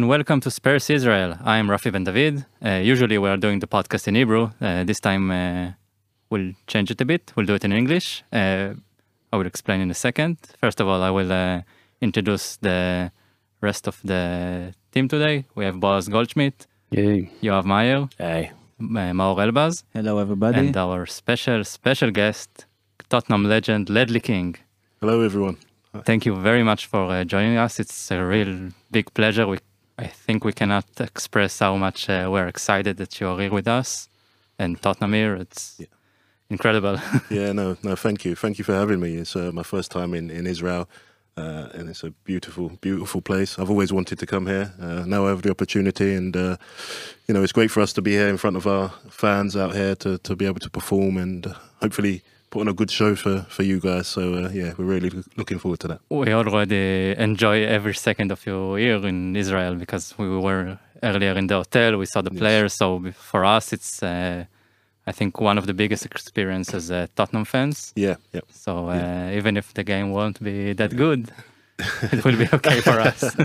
and welcome to Spurs Israel. I am Rafi Ben David. Uh, usually we are doing the podcast in Hebrew. Uh, this time uh, we'll change it a bit. We'll do it in English. Uh, I will explain in a second. First of all, I will uh, introduce the rest of the team today. We have Boaz Goldschmidt, Yay. Yoav Meyer, Hey. uh, Maor Elbaz, Hello, everybody. and our special, special guest, Tottenham legend Ledley King. Hello, everyone. Thank you very much for uh, joining us. It's a real big pleasure. We, I think we cannot express how much uh, we're excited that you are here with us and Tottenham here. It's Yeah. incredible. Yeah, no, no, thank you. Thank you for having me. It's uh, my first time in, in Israel, uh, and it's a beautiful, beautiful place. I've always wanted to come here. Uh, now I have the opportunity, and, uh, you know, it's great for us to be here in front of our fans out here to, to be able to perform and hopefully put on a good show for, for you guys. So, uh, yeah, we're really looking forward to that. we already enjoy every second of your year in Israel because we were earlier in the hotel. We saw the Yes. players. So for us, it's, uh, I think, one of the biggest experiences as uh, Tottenham fans. Yeah, yeah. So uh, even if the game won't be that good, it will be okay for us.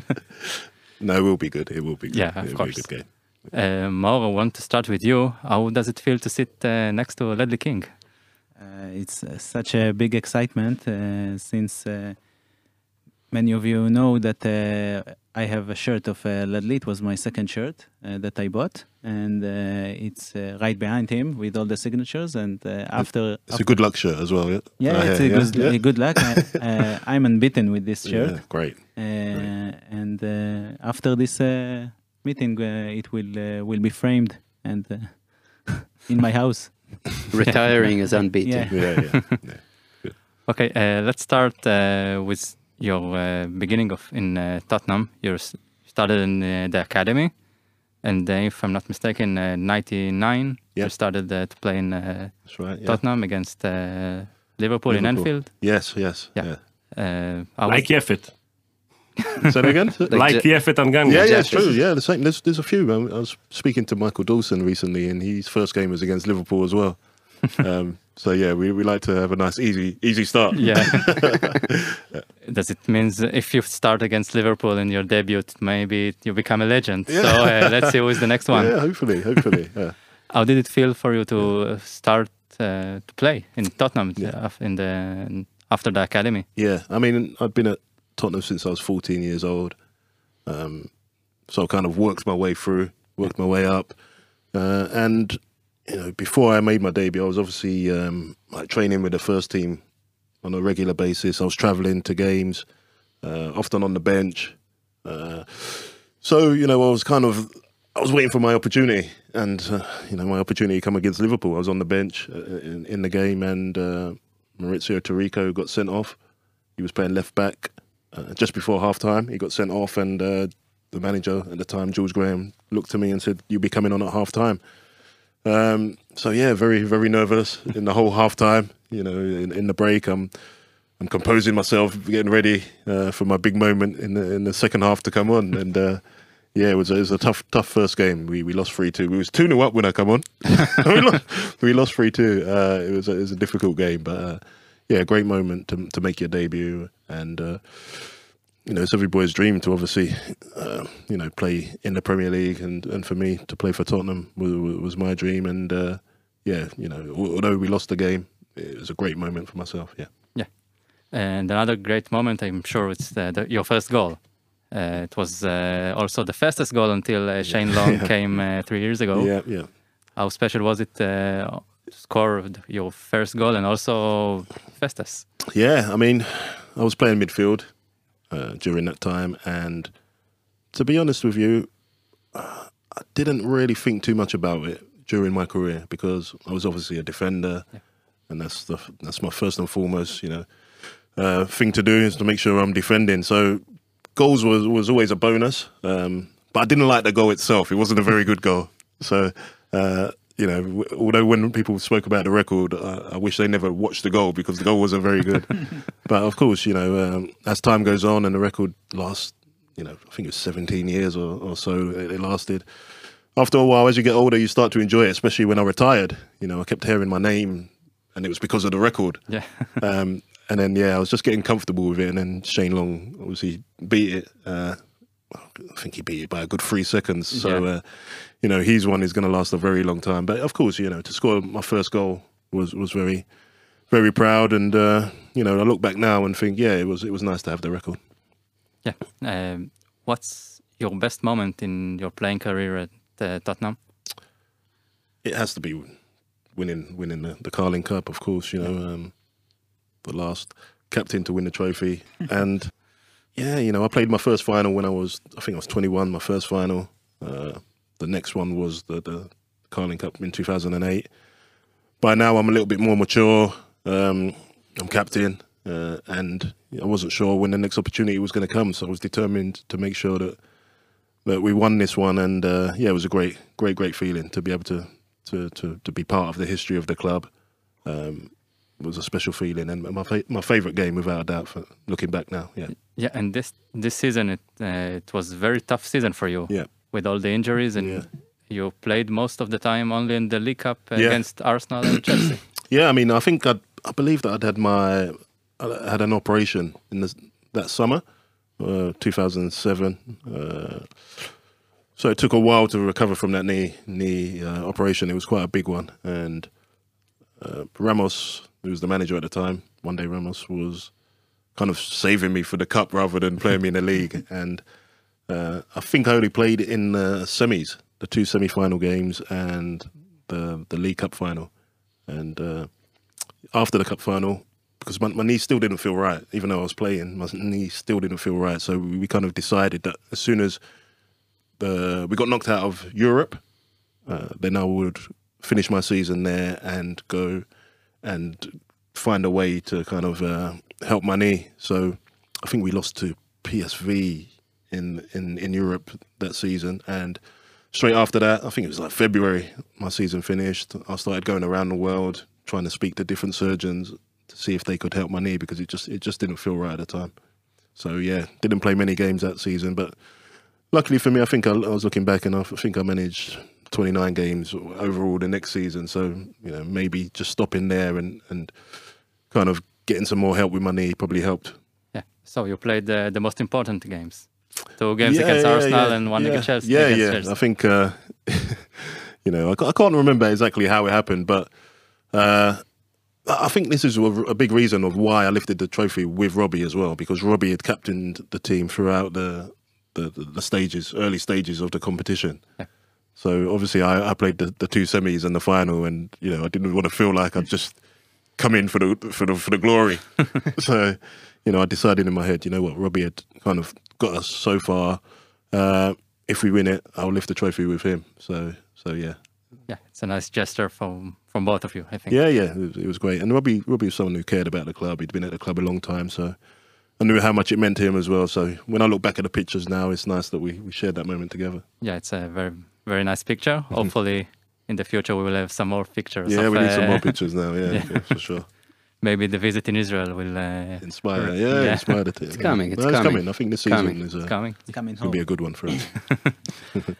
No, it will be good. It will be good. Yeah, of It'll course. Good game. Uh, Mauro, I want to start with you. How does it feel to sit uh, next to Ledley King? Uh, it's uh, such a big excitement uh, since uh, many of you know that uh, I have a shirt of uh, Ledley. It was my second shirt uh, that I bought, and uh, it's uh, right behind him with all the signatures. And uh, after, It's a good luck shirt as well. Yeah, yeah, it's hear, a good, yeah? a good luck. I, uh, I'm unbeaten with this shirt, Yeah, great. uh, and uh, after this uh, meeting, uh, it will uh, will be framed and uh, in my house. Retiring is unbeaten. Yeah. Yeah, yeah. yeah. Okay, uh, let's start uh, with your uh, beginning of in uh, Tottenham. You s- started in uh, the academy, and uh, if I'm not mistaken, uh, '99 you started uh, to play in uh, That's right. Yeah. Tottenham against uh, Liverpool, in Liverpool. Anfield. Yes, yes. Yeah. yeah. Uh, I was- Like Yefet. Say that again? Like Je- Yefet and Ganga. yeah, yeah, it's true. Yeah, the same. There's, there's a few. I, I was speaking to Michael Dawson recently, and his first game was against Liverpool as well. um, so yeah, we, we like to have a nice, easy, easy start. Yeah. Does it mean if you start against Liverpool in your debut, maybe you become a legend? Yeah. So uh, let's see who is the next one. Yeah, hopefully, hopefully. Yeah. How did it feel for you to uh, start uh, to play in Tottenham Yeah. uh, in the after the academy? yeah, I mean, I'd been at Tottenham since I was 14 years old, um, so I kind of worked my way through, worked my way up, uh, and you know, before I made my debut, I was obviously um, like training with the first team on a regular basis. I was traveling to games, uh, often on the bench. Uh, so you know, I was kind of I was waiting for my opportunity, and uh, you know, my opportunity come against Liverpool. I was on the bench uh, in, in the game, and uh, Mauricio Taricco got sent off. He was playing left back uh, just before half time. He got sent off, and uh, the manager at the time, George Graham, looked to me and said, "You'll be coming on at half time." Um, so yeah, very very nervous in the whole half time. You know, in, in the break, I'm I'm composing myself, getting ready uh, for my big moment in the in the second half to come on. And uh, yeah, it was it was a tough tough first game. We we lost three two. We was two 0 up when I come on. we lost we lost three two. Uh, it was a, it was a difficult game, but uh, yeah, a great moment to to make your debut and. Uh, you know, it's every boy's dream to obviously, uh, you know, play in the Premier League, and, and for me to play for Tottenham was, was my dream. And uh, yeah, you know, although we lost the game, it was a great moment for myself. Yeah, Yeah, And another great moment, I'm sure it's the, the, your first goal. Uh, it was uh, also the fastest goal until uh, Shane Long came uh, three years ago. yeah, yeah. How special was it uh, to score your first goal and also fastest? Yeah, I mean, I was playing midfield uh, during that time, and to be honest with you, uh, I didn't really think too much about it during my career because I was obviously a defender, and that's the that's my first and foremost, you know, uh, thing to do is to make sure I'm defending. So goals was was always a bonus, um, but I didn't like the goal itself. It wasn't a very good goal. So. You know, although when people spoke about the record, uh, I wish they never watched the goal because the goal wasn't very good. but of course, you know, um, as time goes on and the record lasts, you know, I think it was 17 years or, or so it, it lasted. After a while, as you get older, you start to enjoy it, especially when I retired. You know, I kept hearing my name and it was because of the record. Yeah. Um, and then, yeah, I was just getting comfortable with it. And then Shane Long obviously beat it. Uh, I think he beat it by a good three seconds. So, Yeah. uh, you know, he's one who's going to last a very long time. But of course, you know, to score my first goal was was very, very proud. And uh, you know, I look back now and think, yeah, it was it was nice to have the record. Yeah. Um, what's your best moment in your playing career at uh, Tottenham? It has to be winning winning the, the Carling Cup, of course. You know, um, the last captain to win the trophy, and yeah, you know, I played my first final when I was I think I was 21. My first final. Uh, the next one was the the Carling Cup in 2008. By now, I'm a little bit more mature. Um, I'm captain, uh, and I wasn't sure when the next opportunity was going to come. So I was determined to make sure that that we won this one. And uh, yeah, it was a great, great, great feeling to be able to to to, to be part of the history of the club. Um, was a special feeling, and my fa- my favourite game, without a doubt. For looking back now, yeah, Yeah, and this this season it uh, it was a very tough season for you. Yeah. With all the injuries and Yeah. you played most of the time only in the League Cup Yeah. against Arsenal and Chelsea. yeah. I mean, I think I'd, I believe that I'd had my I had an operation in that summer, uh, 2007. Uh, so it took a while to recover from that knee knee uh, operation. It was quite a big one, and uh, Ramos, who was the manager at the time, one day Ramos was kind of saving me for the cup rather than playing me in the league. And uh, I think I only played in the semis, the two semi-final games, and the the League Cup final. And uh, after the cup final, because my, my knee still didn't feel right, even though I was playing, my knee still didn't feel right. So we, we kind of decided that as soon as the we got knocked out of Europe, uh, then I would finish my season there and go and find a way to kind of uh, help my knee. So I think we lost to PSV in, in in Europe that season, and straight after that, I think it was like February, my season finished. I started going around the world trying to speak to different surgeons to see if they could help my knee because it just it just didn't feel right at the time. So yeah, didn't play many games that season, but luckily for me, I think I, I was looking back and I think I managed 29 games overall the next season. So you know maybe just stopping there and and kind of getting some more help with my knee probably helped. yeah. So you played the, the most important games. Two games Yeah, against yeah, Arsenal yeah, and one against Chelsea. Yeah, against yeah. Chelsea. I think uh, you know I, I can't remember exactly how it happened, but uh, I think this is a, a big reason of why I lifted the trophy with Robbie as well, because Robbie had captained the team throughout the the, the, the stages, early stages of the competition. Yeah. So obviously I, I played the, the two semis and the final, and you know I didn't want to feel like I'd just come in for the for the for the glory. so you know I decided in my head, you know what, Robbie had kind of got us so far. Uh, if we win it, I'll lift the trophy with him. So so yeah. yeah, it's a nice gesture from from both of you. I think. Yeah, yeah, it was, it was great. And Robbie, Robbie was someone who cared about the club. He'd been at the club a long time, so I knew how much it meant to him as well. So when I look back at the pictures now, it's nice that we, we shared that moment together. Yeah, it's a very very nice picture. Hopefully, in the future we will have some more pictures. Yeah, of, we need some uh, more pictures now. Yeah, yeah. yeah, for sure. Maybe the visit in Israel will uh, Inspire. Yeah, Yeah. inspire the team. It's coming, it's No, it's coming. coming. I think this It's season coming. is uh, coming. It's coming going home. to be a good one for us.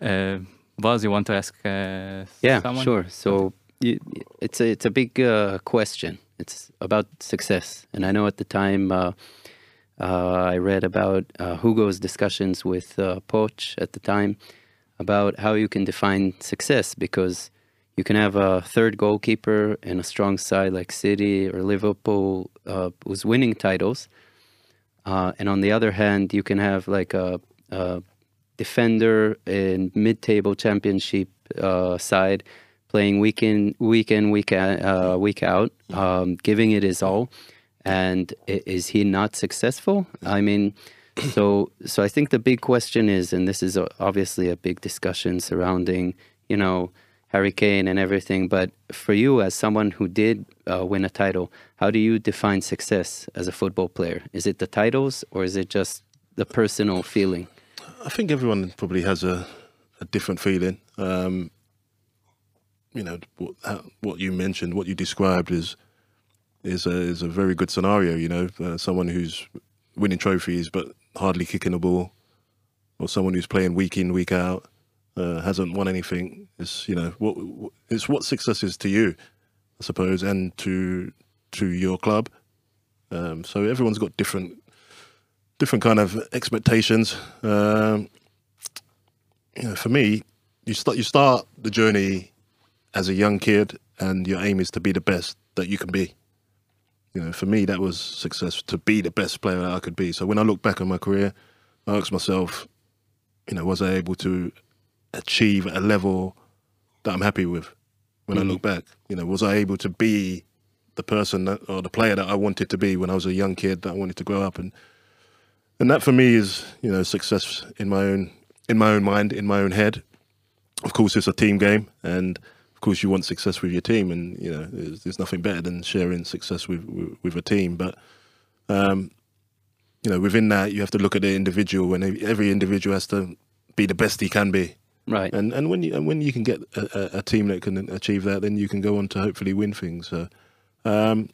Uh, Buzz, you want to ask? Uh, Yeah, someone? sure. So you, it's a it's a big uh, question. It's about success, and I know at the time uh, uh, I read about uh, Hugo's discussions with uh, Poch at the time about how you can define success because you can have a third goalkeeper in a strong side like City or Liverpool uh, who's winning titles, uh, and on the other hand, you can have like a, a defender in mid-table championship uh, side playing week in, week in, week out, uh, week out, um, giving it his all. And is he not successful? I mean, so so I think the big question is, and this is obviously a big discussion surrounding, you know, Harry Kane and everything. But for you, as someone who did uh, win a title, how do you define success as a football player? Is it the titles, or is it just the personal feeling? I think everyone probably has a, a different feeling. Um, you know what, how, what you mentioned, what you described is is a is a very good scenario. You know, uh, someone who's winning trophies but hardly kicking a ball, or someone who's playing week in week out, uh, hasn't won anything. It's you know what what- it's what success is to you, I suppose, and to to your club. Um, so everyone's got different different kind of expectations. Um, you know, for me, you start you start the journey as a young kid, and your aim is to be the best that you can be. You know, for me, that was success to be the best player that I could be. So when I look back on my career, I ask myself, you know, was I able to achieve a level that I'm happy with? When I mm-hmm. look back, you know, was I able to be the person that, or the player that I wanted to be when I was a young kid that I wanted to grow up and and that for me is you know success in my own in my own mind in my own head. Of course, it's a team game, and of course you want success with your team, and you know there's, there's nothing better than sharing success with with, with a team. But um, you know within that you have to look at the individual, and every individual has to be the best he can be. Right. And and when you and when you can get a, a, team that can achieve that, then you can go on to hopefully win things. So, um,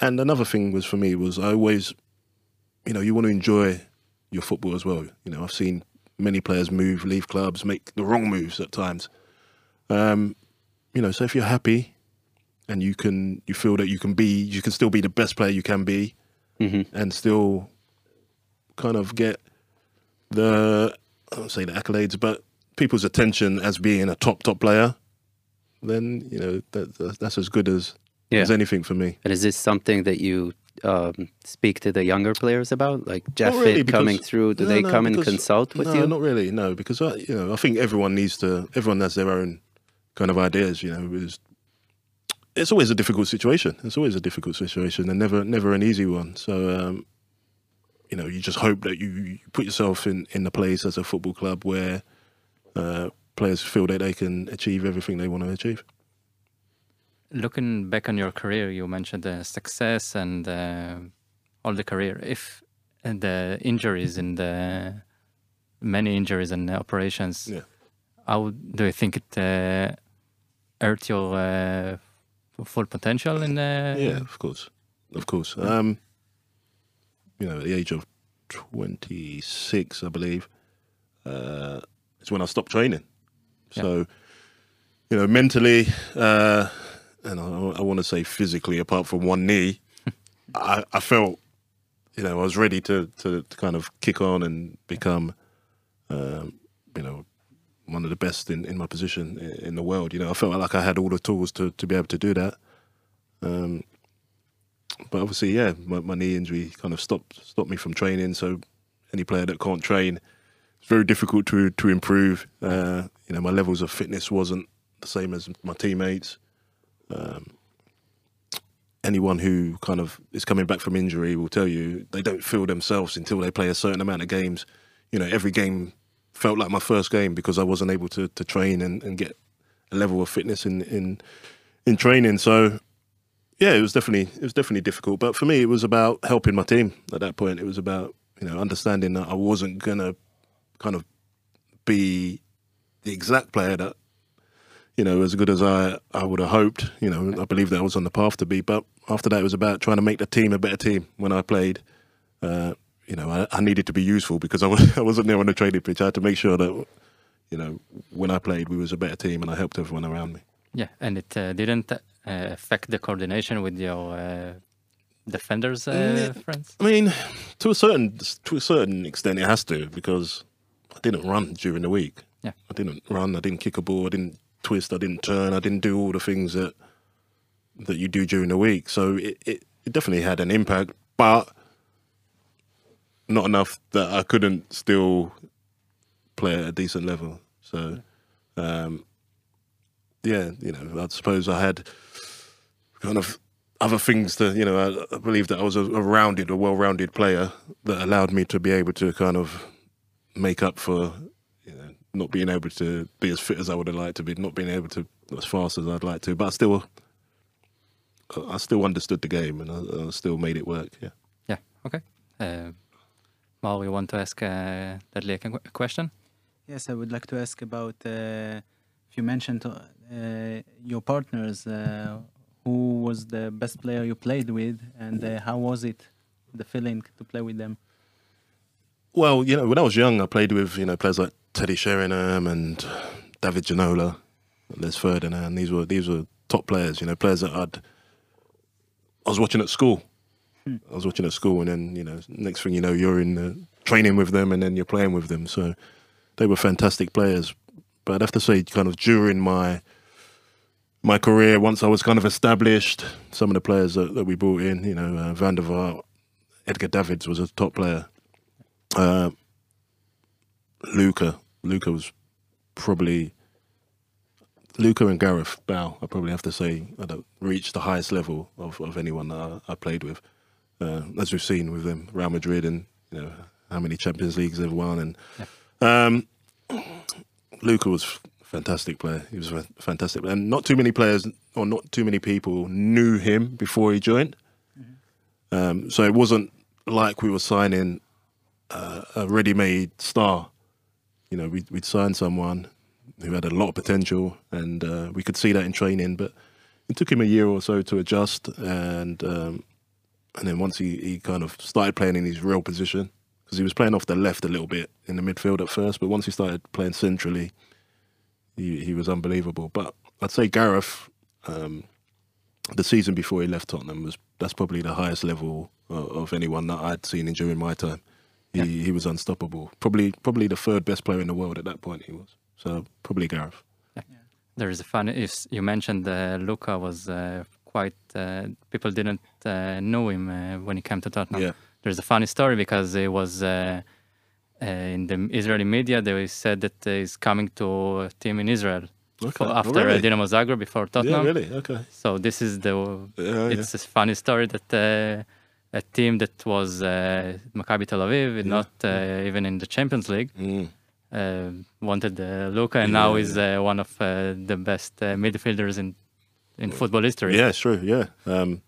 and another thing was for me was I always, you know, you want to enjoy your football as well. You know, I've seen many players move, leave clubs, make the wrong moves at times. Um, you know, so if you're happy and you can, you feel that you can be, you can still be the best player you can be, hmm and still kind of get the I don't say the accolades, but people's attention as being a top top player, then you know that that's as good as Yeah. as anything for me. And is this something that you um, speak to the younger players about, like Jeff really, Fit coming through? Do No, they no, come and consult with no, you? not really. No, because I, you know I think everyone needs to. Everyone has their own kind of ideas. You know, it's, it's always a difficult situation. It's always a difficult situation, and never never an easy one. So. Um, you know, you just hope that you, you put yourself in, in the place as a football club where uh, players feel that they can achieve everything they want to achieve. Looking back on your career, you mentioned the success and uh, all the career. If and the injuries and the many injuries and operations, Yeah. how do you think it uh, hurt your uh, full potential in the? yeah, of course, of course. Um, you know, at the age of twenty six, I believe, uh, is when I stopped training. Yeah. So, you know, mentally, uh, and I, I want to say physically, apart from one knee, I, I felt, you know, I was ready to, to, to kind of kick on and become, um, you know, one of the best in, in my position in the world. You know, I felt like I had all the tools to, to be able to do that. Um, but obviously, yeah, my, my knee injury kind of stopped stopped me from training. So any player that can't train, it's very difficult to to improve. Uh, you know, my levels of fitness wasn't the same as my teammates. Um, anyone who kind of is coming back from injury will tell you they don't feel themselves until they play a certain amount of games. You know, every game felt like my first game because I wasn't able to to train and, and get a level of fitness in in in training. So yeah, it was definitely it was definitely difficult. But for me, it was about helping my team at that point. It was about you know understanding that I wasn't gonna kind of be the exact player that you know as good as I I would have hoped. You know, I believe that I was on the path to be. But after that, it was about trying to make the team a better team. When I played, uh, you know, I, I needed to be useful because I was I wasn't there on the training pitch. I had to make sure that you know when I played, we was a better team, and I helped everyone around me. Yeah, and it uh, didn't uh, affect the coordination with your uh, defenders, uh, Yeah. friends. I mean, to a certain to a certain extent, it has to because I didn't run during the week. Yeah. I didn't run. I didn't kick a ball. I didn't twist. I didn't turn. I didn't do all the things that that you do during the week. So it, it, it definitely had an impact, but not enough that I couldn't still play at a decent level. So, um, yeah, you know, I suppose I had kind of other things to, you know, I, I believe that I was a, a rounded, a well-rounded player that allowed me to be able to kind of make up for, you know, not being able to be as fit as I would have liked to be, not being able to as fast as I'd like to, but I still, I still understood the game and I, I still made it work. Yeah. Yeah, okay. Uh, Mal, you want to ask uh, Ledley a question? Yes, I would like to ask about uh, if you mentioned uh, uh, your partners, uh, who was the best player you played with, and uh, how was it, the feeling to play with them? Well, you know, when I was young, I played with you know players like Teddy Sheringham and David Ginola, Les Ferdinand. These were these were top players. You know, players that I'd I was watching at school. I was watching at school, and then you know, next thing you know, you're in uh, training with them, and then you're playing with them. So they were fantastic players. But I'd have to say, kind of during my my career, once I was kind of established, some of the players that, that we brought in, you know, uh, Van der Vaart, Edgar Davids was a top player. Uh, Luka, Luka was probably Luka and Gareth Bale. I probably have to say that reached the highest level of, of anyone that I, I played with, uh, as we've seen with them, Real Madrid, and you know how many Champions Leagues they've won. And um, Luka was fantastic player. He was fa- fantastic, and not too many players or not too many people knew him before he joined. Um, so it wasn't like we were signing uh, a ready-made star. You know, we'd, we'd sign someone who had a lot of potential, and uh, we could see that in training. But it took him a year or so to adjust, and um, and then once he, he kind of started playing in his real position, because he was playing off the left a little bit in the midfield at first, but once he started playing centrally, he he was unbelievable. But I'd say Gareth, um, the season before he left Tottenham was that's probably the highest level of, of anyone that I'd seen in during my time. He he was unstoppable. Probably probably the third best player in the world at that point. He was so probably Gareth. There is a funny. If you mentioned uh, Luka was uh, quite. Uh, people didn't uh, know him uh, when he came to Tottenham. Yeah. There's a funny story because it was uh, uh, in the Israeli media. They said that he's coming to a team in Israel Okay. Oh, after uh, really? Dinamo Zagreb before Tottenham. Yeah, really. Okay. So this is the. Yeah, it's a funny story that uh, a team that was uh, Maccabi Tel Aviv, not uh, even in the Champions League. Mm. uh, wanted uh, Luka, and now Yeah, is uh, one of uh, the best uh, midfielders in in football history. Yeah, it's true. Yeah. Um,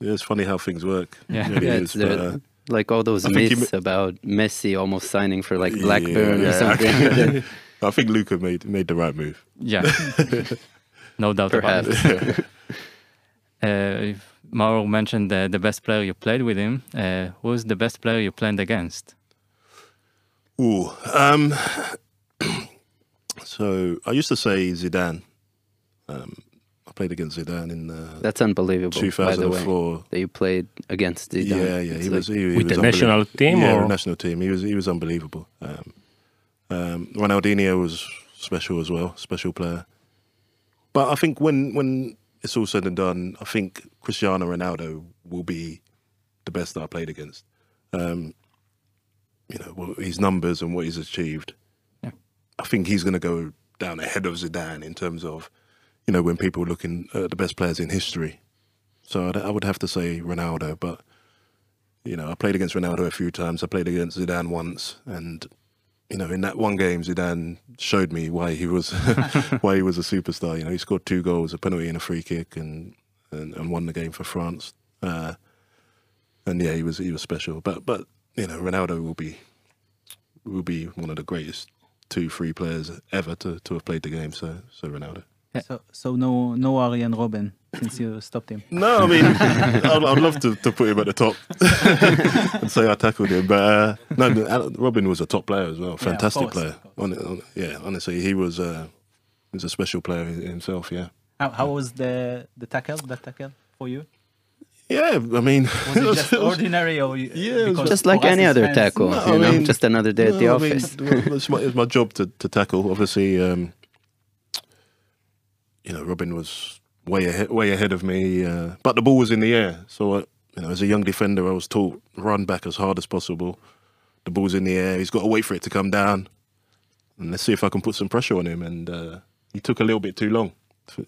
yeah, it's funny how things work. Yeah. It really Yeah, is, it's but, uh, like all those I think you myths about Messi almost signing for like yeah, Blackburn or something. I think Luka made made the right move. Yeah, no doubt about Perhaps. it. Uh, Mauro mentioned the, the best player you played with him. Uh, who's the best player you played against? Ooh. Um, so I used to say Zidane. Um, I played against Zidane in uh, That's unbelievable, by the way, 2004. that you played against Zidane. Yeah, yeah, It's he like- was. He, he With was the national team Yeah, or- the national team. He was. He was unbelievable. Um, um, Ronaldinho was special as well, special player. But I think when when it's all said and done, I think Cristiano Ronaldo will be the best that I played against. Um, you know, well, his numbers and what he's achieved. Yeah. I think he's going to go down ahead of Zidane in terms of, you know, when people are looking at the best players in history. So I'd, I would have to say Ronaldo, but you know, I played against Ronaldo a few times. I played against Zidane once, and you know, in that one game, Zidane showed me why he was why he was a superstar. You know, he scored two goals, a penalty and a free kick, and and, and won the game for France. Uh, and yeah, he was he was special. But but you know, Ronaldo will be will be one of the greatest two three players ever to, to have played the game. So so Ronaldo. So, so no, no Arjen Robben since you stopped him. No, I mean, I'd, I'd love to, to put him at the top and say I tackled him. But uh, no, no, Robben was a top player as well. Fantastic course, player. of course. Hon- hon- yeah, honestly, he was uh, he was a special player himself. Yeah. How, how was the the tackle? That tackle for you? Yeah, I mean, Was it just ordinary or Yeah, because Just like for any other fans- tackle, No, you I know, just another day at the I office. well, it's, my, it's my job to, to tackle. Obviously, um, you know, Robben was way ahead, way ahead of me, uh, but the ball was in the air. So, uh, you know, as a young defender, I was taught run back as hard as possible. The ball's in the air. He's got to wait for it to come down, and let's see if I can put some pressure on him. And uh, he took a little bit too long.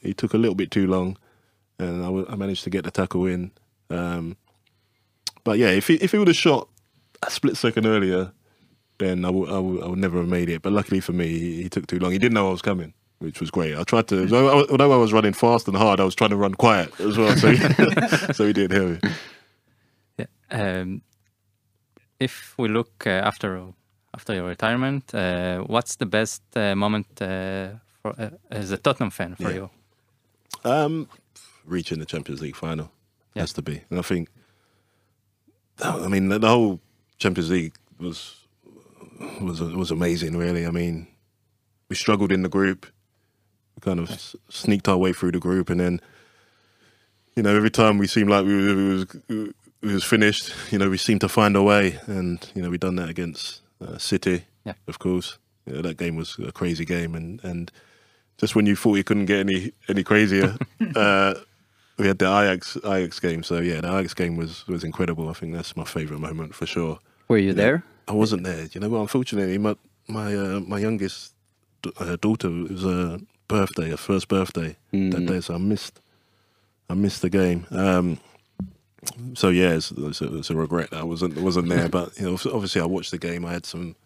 He took a little bit too long, and I, I managed to get the tackle in. Um, but yeah, if he, if he would have shot a split second earlier, then I would I I would never have made it. But luckily for me, he, he took too long. He didn't know I was coming, which was great. I tried to, although I- was running fast and hard, I was trying to run quiet as well, so he, so he didn't hear me. Yeah. Um, if we look uh, after after your retirement, uh, what's the best uh, moment uh, for uh, as a Tottenham fan for Yeah. you? Um, reaching the Champions League final Yeah. has to be, and I think, I mean, the, whole Champions League was was was amazing. Really, I mean, we struggled in the group, kind of sneaked our way through the group, and then, you know, every time we seemed like we, we was it was finished, you know, we seemed to find a way, and you know, we done that against uh, City, Yeah. of course. You know, that game was a crazy game, and and just when you thought you couldn't get any any crazier, uh, we had the Ajax Ajax game. So yeah, the Ajax game was was incredible. I think that's my favourite moment for sure. Were you there? I wasn't there. You know, well, unfortunately, my my uh, my youngest uh, daughter was a birthday, her first birthday that Mm. day, so I missed I missed the game. Um, so yeah, it's, it's, a, it's a regret that I wasn't wasn't there. but you know, obviously, I watched the game. I had some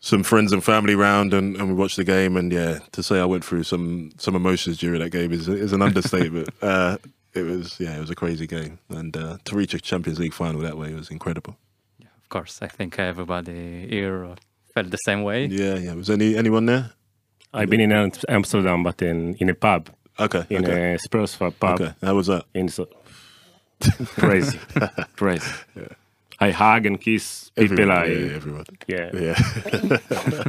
some friends and family round, and, and we watched the game. And yeah, to say I went through some some emotions during that game is is an understatement. uh, it was yeah, it was a crazy game, and uh, to reach a Champions League final that way was incredible. Of course, I think everybody here felt the same way. Yeah, yeah. Was any anyone there? I've been in Amsterdam, but in, in a pub, Okay, in okay, a Spurs pub. okay. How was that? In so crazy, crazy. I hug and kiss people. Everyone, I yeah, everyone. yeah. Yeah,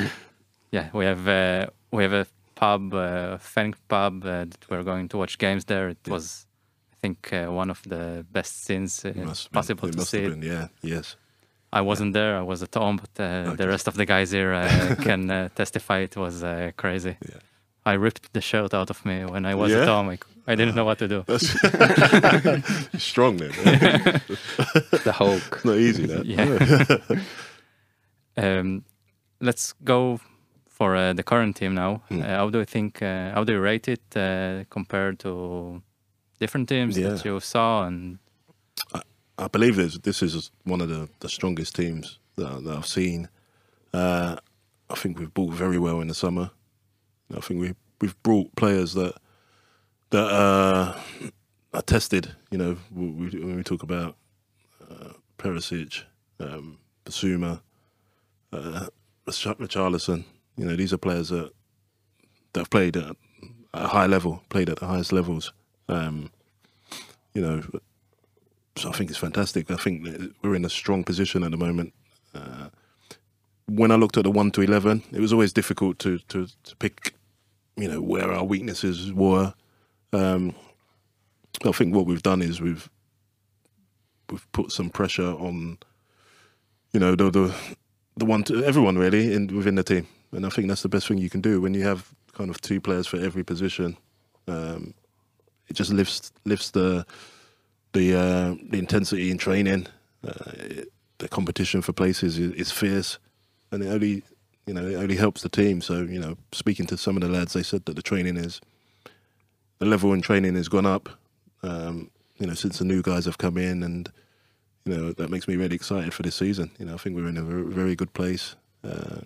Yeah, we have uh, we have a pub, uh, Fenk pub, uh, that we're going to watch games there. It was, I think, uh, one of the best scenes uh, It must have been- possible it to must see. have been, Yeah, yes. I wasn't there. I was at home, but uh, the rest of the guys here uh, can uh, testify it was uh, crazy. Yeah. I ripped the shirt out of me when I was at Yeah? home. I, I didn't know what to do. That's strong then. eh? The Hulk. Not easy that. Yeah. um, let's go for uh, the current team now. Uh, how do you think? Uh, how do you rate it uh, compared to different teams Yeah. that you saw? And I believe this this is one of the, the strongest teams that, that I've seen. Uh, I think we've bought very well in the summer. I think we we've brought players that that uh, are tested. You know, we, when we talk about uh, Perisic, um, Bissouma, uh, Richarlison, you know, these are players that that have played at a high level, played at the highest levels. Um, you know, I think it's fantastic. I think we're in a strong position at the moment. Uh, when I looked at the one to eleven, it was always difficult to to, to pick, you know, where our weaknesses were. Um, I think what we've done is we've we've put some pressure on, you know, the the the one to everyone really in within the team, and I think that's the best thing you can do when you have kind of two players for every position. Um, it just lifts lifts the the uh, the intensity in training, uh, it- the competition for places is, is fierce, and it only you know it only helps the team. So you know, speaking to some of the lads, they said that the training is the level in training has gone up. Um, you know, since the new guys have come in, and you know that makes me really excited for this season. You know, I think we're in a very, good place, uh,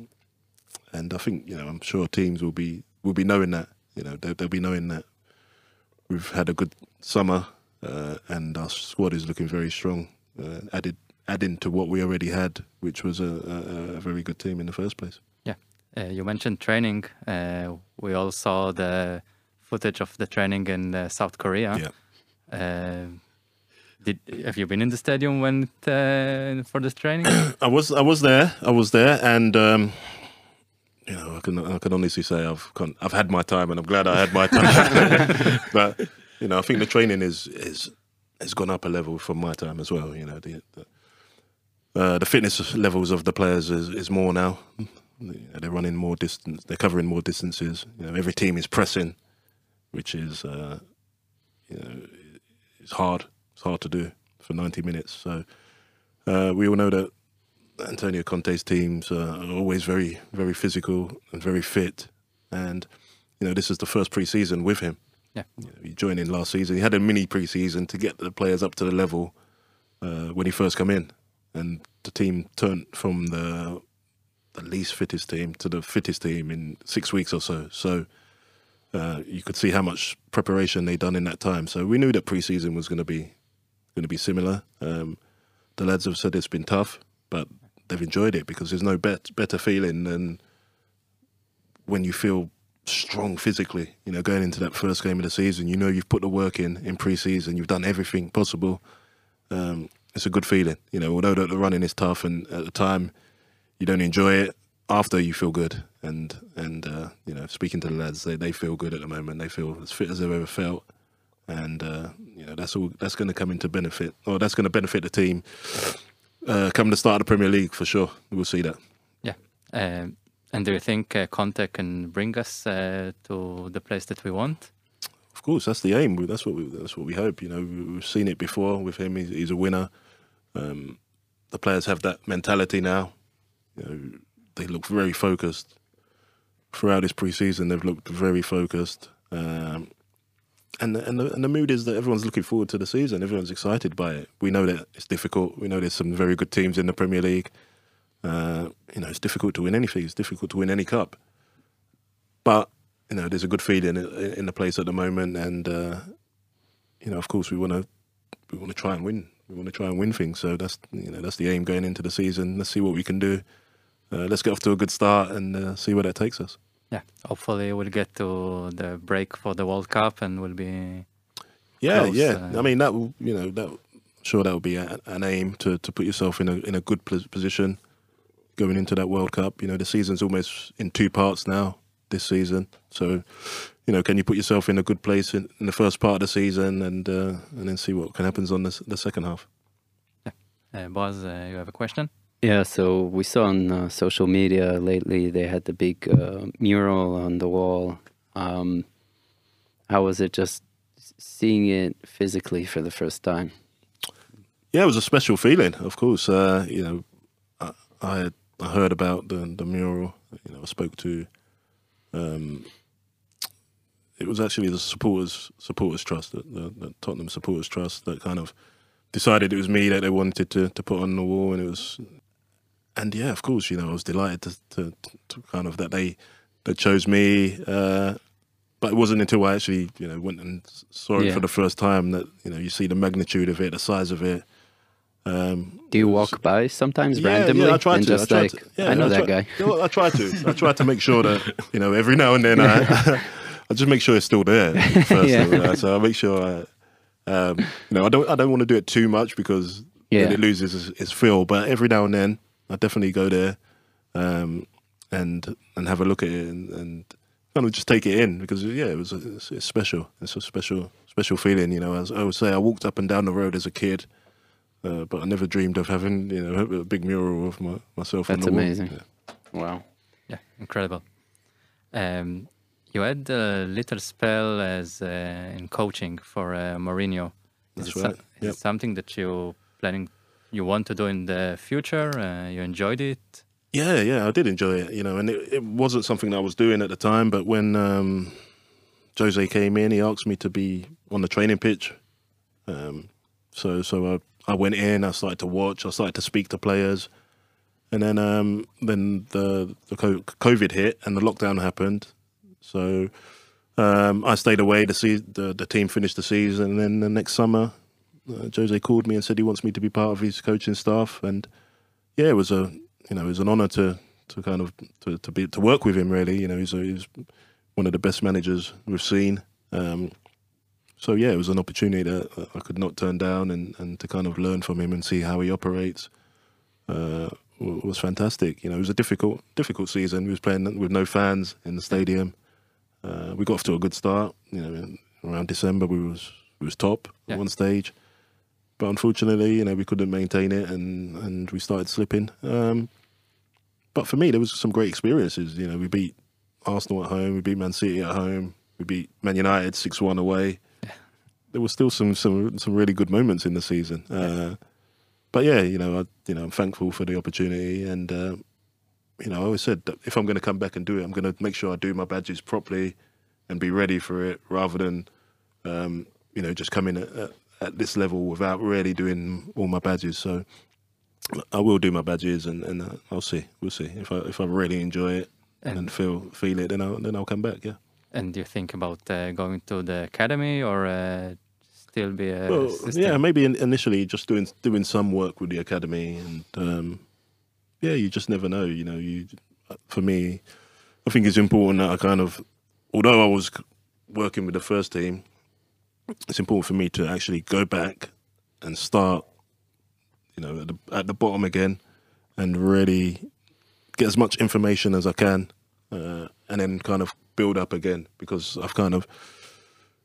and I think you know I'm sure teams will be will be knowing that. You know, they'll, they'll be knowing that we've had a good summer and our squad is looking very strong. Uh, added adding to what we already had, which was a, a, a very good team in the first place. uh, you mentioned training. Uh, we all saw the footage of the training in uh, South Korea. Yeah. Uh, did have you been in the stadium when uh, for this training? I was I was there. I was there, and um, you know I can I can honestly say I've con- I've had my time, and I'm glad I had my time. but you know I think the training is is has gone up a level from my time as well. You know the the, uh, the fitness levels of the players is, is more now. They're running more distance. They're covering more distances. You know every team is pressing, which is uh, you know it's hard. It's hard to do for 90 minutes. So uh, we all know that Antonio Conte's teams are always very, very physical and very fit. And you know, this is the first pre-season with him. Yeah. You know, he joined in last season. He had a mini pre-season to get the players up to the level uh, when he first come in, and the team turned from the the least fittest team to the fittest team in six weeks or so. So. Uh, you could see how much preparation they'd done in that time. So we knew that pre-season was going to be going to be similar. Um, the lads have said it's been tough, but they've enjoyed it because there's no bet, better feeling than when you feel strong physically. You know, going into that first game of the season, you know you've put the work in in pre-season, you've done everything possible. Um, it's a good feeling. You know, although the running is tough and at the time you don't enjoy it, after you feel good. And and uh, you know, speaking to the lads, they they feel good at the moment. They feel as fit as they've ever felt, and uh, you know that's all that's going to come into benefit, or that's going to benefit the team. Uh, come start of the Premier League for sure, we'll see that. Yeah. Um, and do you think uh, Conte can bring us uh, to the place that we want? Of course, that's the aim. That's what we that's what we hope. You know, we- we've seen it before with him. He's, he's a winner. Um, the players have that mentality now. You know, they look very focused throughout this preseason. They've looked very focused, um, and the, and the, and the mood is that everyone's looking forward to the season. Everyone's excited by it. We know that it's difficult. We know there's some very good teams in the Premier League. Uh, you know, it's difficult to win anything. It's difficult to win any cup. But you know, there's a good feeling in, in the place at the moment, and uh, you know, of course, we want to we want to try and win. We want to try and win things. So that's you know that's the aim going into the season. Let's see what we can do. Uh, let's get off to a good start and uh, see where that takes us. Yeah. Hopefully, we'll get to the break for the World Cup and we'll be. Yeah, Close, yeah. uh, I mean, that you know that sure that would be a, an aim to to put yourself in a in a good pos- position going into that World Cup. You know, the season's almost in two parts now this season. So, you know, can you put yourself in a good place in, in the first part of the season and uh, and then see what can happens on the the second half. Uh, Boz, uh, you have a question? Yeah, so we saw on uh, social media lately they had the big uh, mural on the wall. Um, how was it just seeing it physically for the first time? Yeah, it was a special feeling. Of course, uh, you know, I, I had I heard about the the mural. You know, I spoke to. Um, it was actually the supporters supporters trust, the, the, the Tottenham supporters trust, that kind of decided it was me that they wanted to to put on the wall, and it was. And yeah, of course, you know, I was delighted to to, to kind of that they they chose me. Uh, but it wasn't until I actually, you know, went and saw it Yeah. for the first time that you know you see the magnitude of it, the size of it. Um, Do you walk by sometimes yeah, randomly yeah, I try and to. just I try like to. Yeah, I know that try, guy? You know I try to. I try to make sure that you know every now and then I, I just make sure it's still there. First Yeah. of all, right? so I make sure I, um, you know, I don't I don't want to do it too much because then Yeah. it loses its, its feel. But every now and then, I definitely go there, um, and and have a look at it and, and kind of just take it in because yeah, it was it's, it's special. It's a special special feeling. You know, as I would say, I walked up and down the road as a kid. Uh, but I never dreamed of having, you know, a big mural of my, myself on That's the wall. amazing. Yeah. Wow. Yeah, incredible. Um, you had a little spell as uh, in coaching for uh, Mourinho. Is That's it, right, is yep. it something that you planning, you want to do in the future? Uh, you enjoyed it? Yeah, yeah, I did enjoy it, you know, and it, it wasn't something that I was doing at the time. But when um, Jose came in, he asked me to be on the training pitch. Um, so, so I, I went in. I started to watch. I started to speak to players, and then um, then the the COVID hit and the lockdown happened. So um, I stayed away. The, se- the the team finished the season, and then the next summer, uh, Jose called me and said he wants me to be part of his coaching staff, and yeah, it was a you know it was an honour to to kind of to, to be to work with him. Really, you know, he's, a, he's one of the best managers we've seen. Um, so yeah, it was an opportunity that that I could not turn down, and, and to kind of learn from him and see how he operates. Uh, was fantastic. You know, it was a difficult difficult season. We was playing with no fans in the stadium. Uh, we got off to a good start. You know, around December we was we was top Yeah. at one stage, but unfortunately, you know, we couldn't maintain it, and and we started slipping. Um, but for me, there was some great experiences. You know, we beat Arsenal at home, we beat Man City at home, we beat Man United six one away. There was still some some some really good moments in the season. Uh, but yeah, you know, I you know I'm thankful for the opportunity, and uh, you know I always said that if I'm going to come back and do it, I'm going to make sure I do my badges properly and be ready for it, rather than um, you know just coming at, at, at this level without really doing all my badges. So I will do my badges, and, and uh, I'll see. We'll see if I if I really enjoy it and, And- feel feel it, then I'll then I'll come back. Yeah. And do you think about uh, going to the academy or uh, still be a Well, assistant? yeah, maybe in, initially just doing doing some work with the academy, and um, yeah, you just never know. You know, you for me, I think it's important that I kind of, although I was working with the first team, it's important for me to actually go back and start, you know, at the, at the bottom again, and really get as much information as I can, uh, and then kind of build up again because I've kind of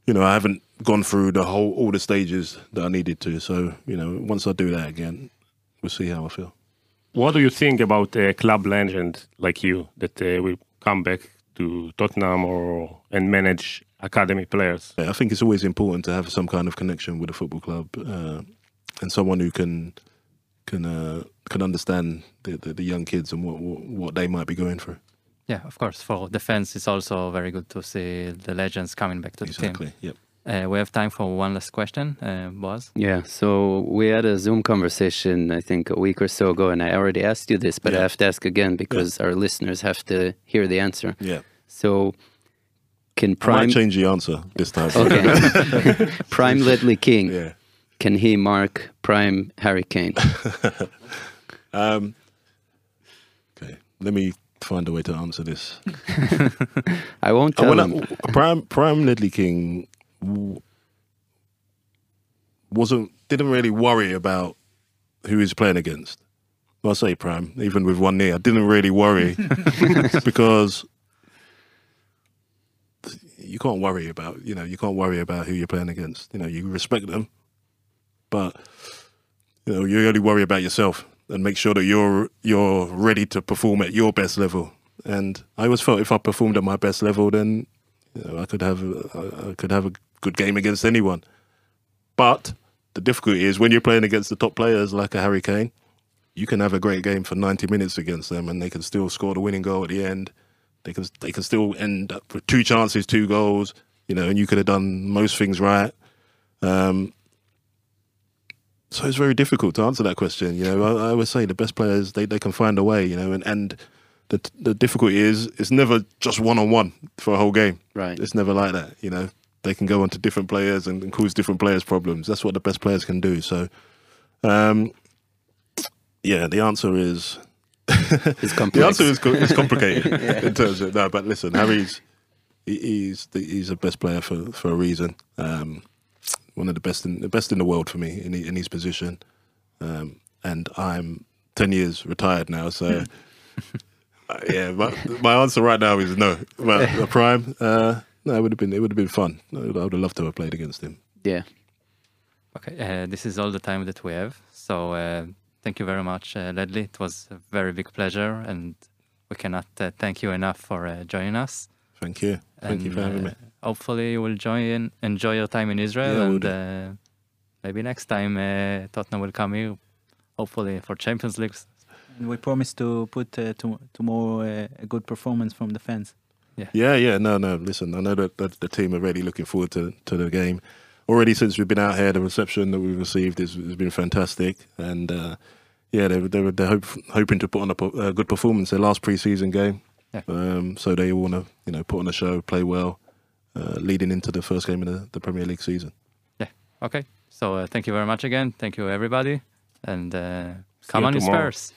you know, I haven't gone through the whole all the stages that I needed to. So you know, once I do that again, we'll see how I feel. What do you think about a club legend like you that uh, will come back to Tottenham or and manage academy players? I think it's always important to have some kind of connection with a football club uh, and someone who can can uh, can understand the, the, the young kids and what, what what they might be going through. Yeah, of course. For defense, it's also very good to see the legends coming back to the Exactly. Yep. Uh, we have time for one last question, uh, Boaz. Yeah, so we had a Zoom conversation, I think, a week or so ago, and I already asked you this, but I have to ask again because our listeners have to hear the answer. Yeah. So, can Prime. I Prime, might change the answer this time. okay, Prime Ledley King, yeah. can he mark Prime Harry Kane? Um, okay. Let me find a way to answer this. I won't tell when him. Prime Prime Ledley King wasn't didn't really worry about who he's playing against. Well, I say Prime, even with one knee, I didn't really worry because you can't worry about you know you can't worry about who you're playing against. You know you respect them, but you know you only worry about yourself and make sure that you're you're ready to perform at your best level. And I always felt if I performed at my best level, then you know, I could have a, I could have a good game against anyone. But the difficulty is when you're playing against the top players like a Harry Kane, you can have a great game for 90 minutes against them, and they can still score the winning goal at the end. They can they can still end up with two chances, two goals, you know, and you could have done most things right. Um, so it's very difficult to answer that question. You know, I, I always say the best players they, they can find a way. You know, and and the the difficulty is it's never just one on one for a whole game. Right. It's never like that. You know, they can go on to different players and, and cause different players problems. That's what the best players can do. So, um, yeah, the answer is It's the answer is, co- is complicated in terms of no. But listen, Harry's he, he's the, he's the best player for for a reason. Um, one of the best in the best in the world for me in, in his position. Um, and I'm ten years retired now, so uh, yeah. My, my answer right now is no. But the prime, uh, no, it would have been it would have been fun. I would, I would have loved to have played against him. yeah. Okay, uh, this is all the time that we have. So uh, thank you very much, uh, Ledley. It was a very big pleasure, and we cannot uh, thank you enough for uh, joining us. Thank you. Thank you for having uh, me. Hopefully, you will join, enjoy your time in Israel, Yeah, we'll and uh, maybe next time uh, Tottenham will come here. Hopefully for Champions League. And we promise to put uh, to, tomorrow uh, a good performance from the fans. Yeah, yeah, yeah, no, no. Listen, I know that, that the team are really looking forward to, to the game. Already since we've been out here, the reception that we've received has, has been fantastic, and uh, yeah, they, they were they're hope, hoping to put on a, a good performance. Their last pre-season game, Yeah. um, so they want to you know put on a show, play well, uh, leading into the first game of the, the Premier League season. Yeah. Okay. So uh, thank you very much again. Thank you everybody, and uh, come on, tomorrow. Spurs.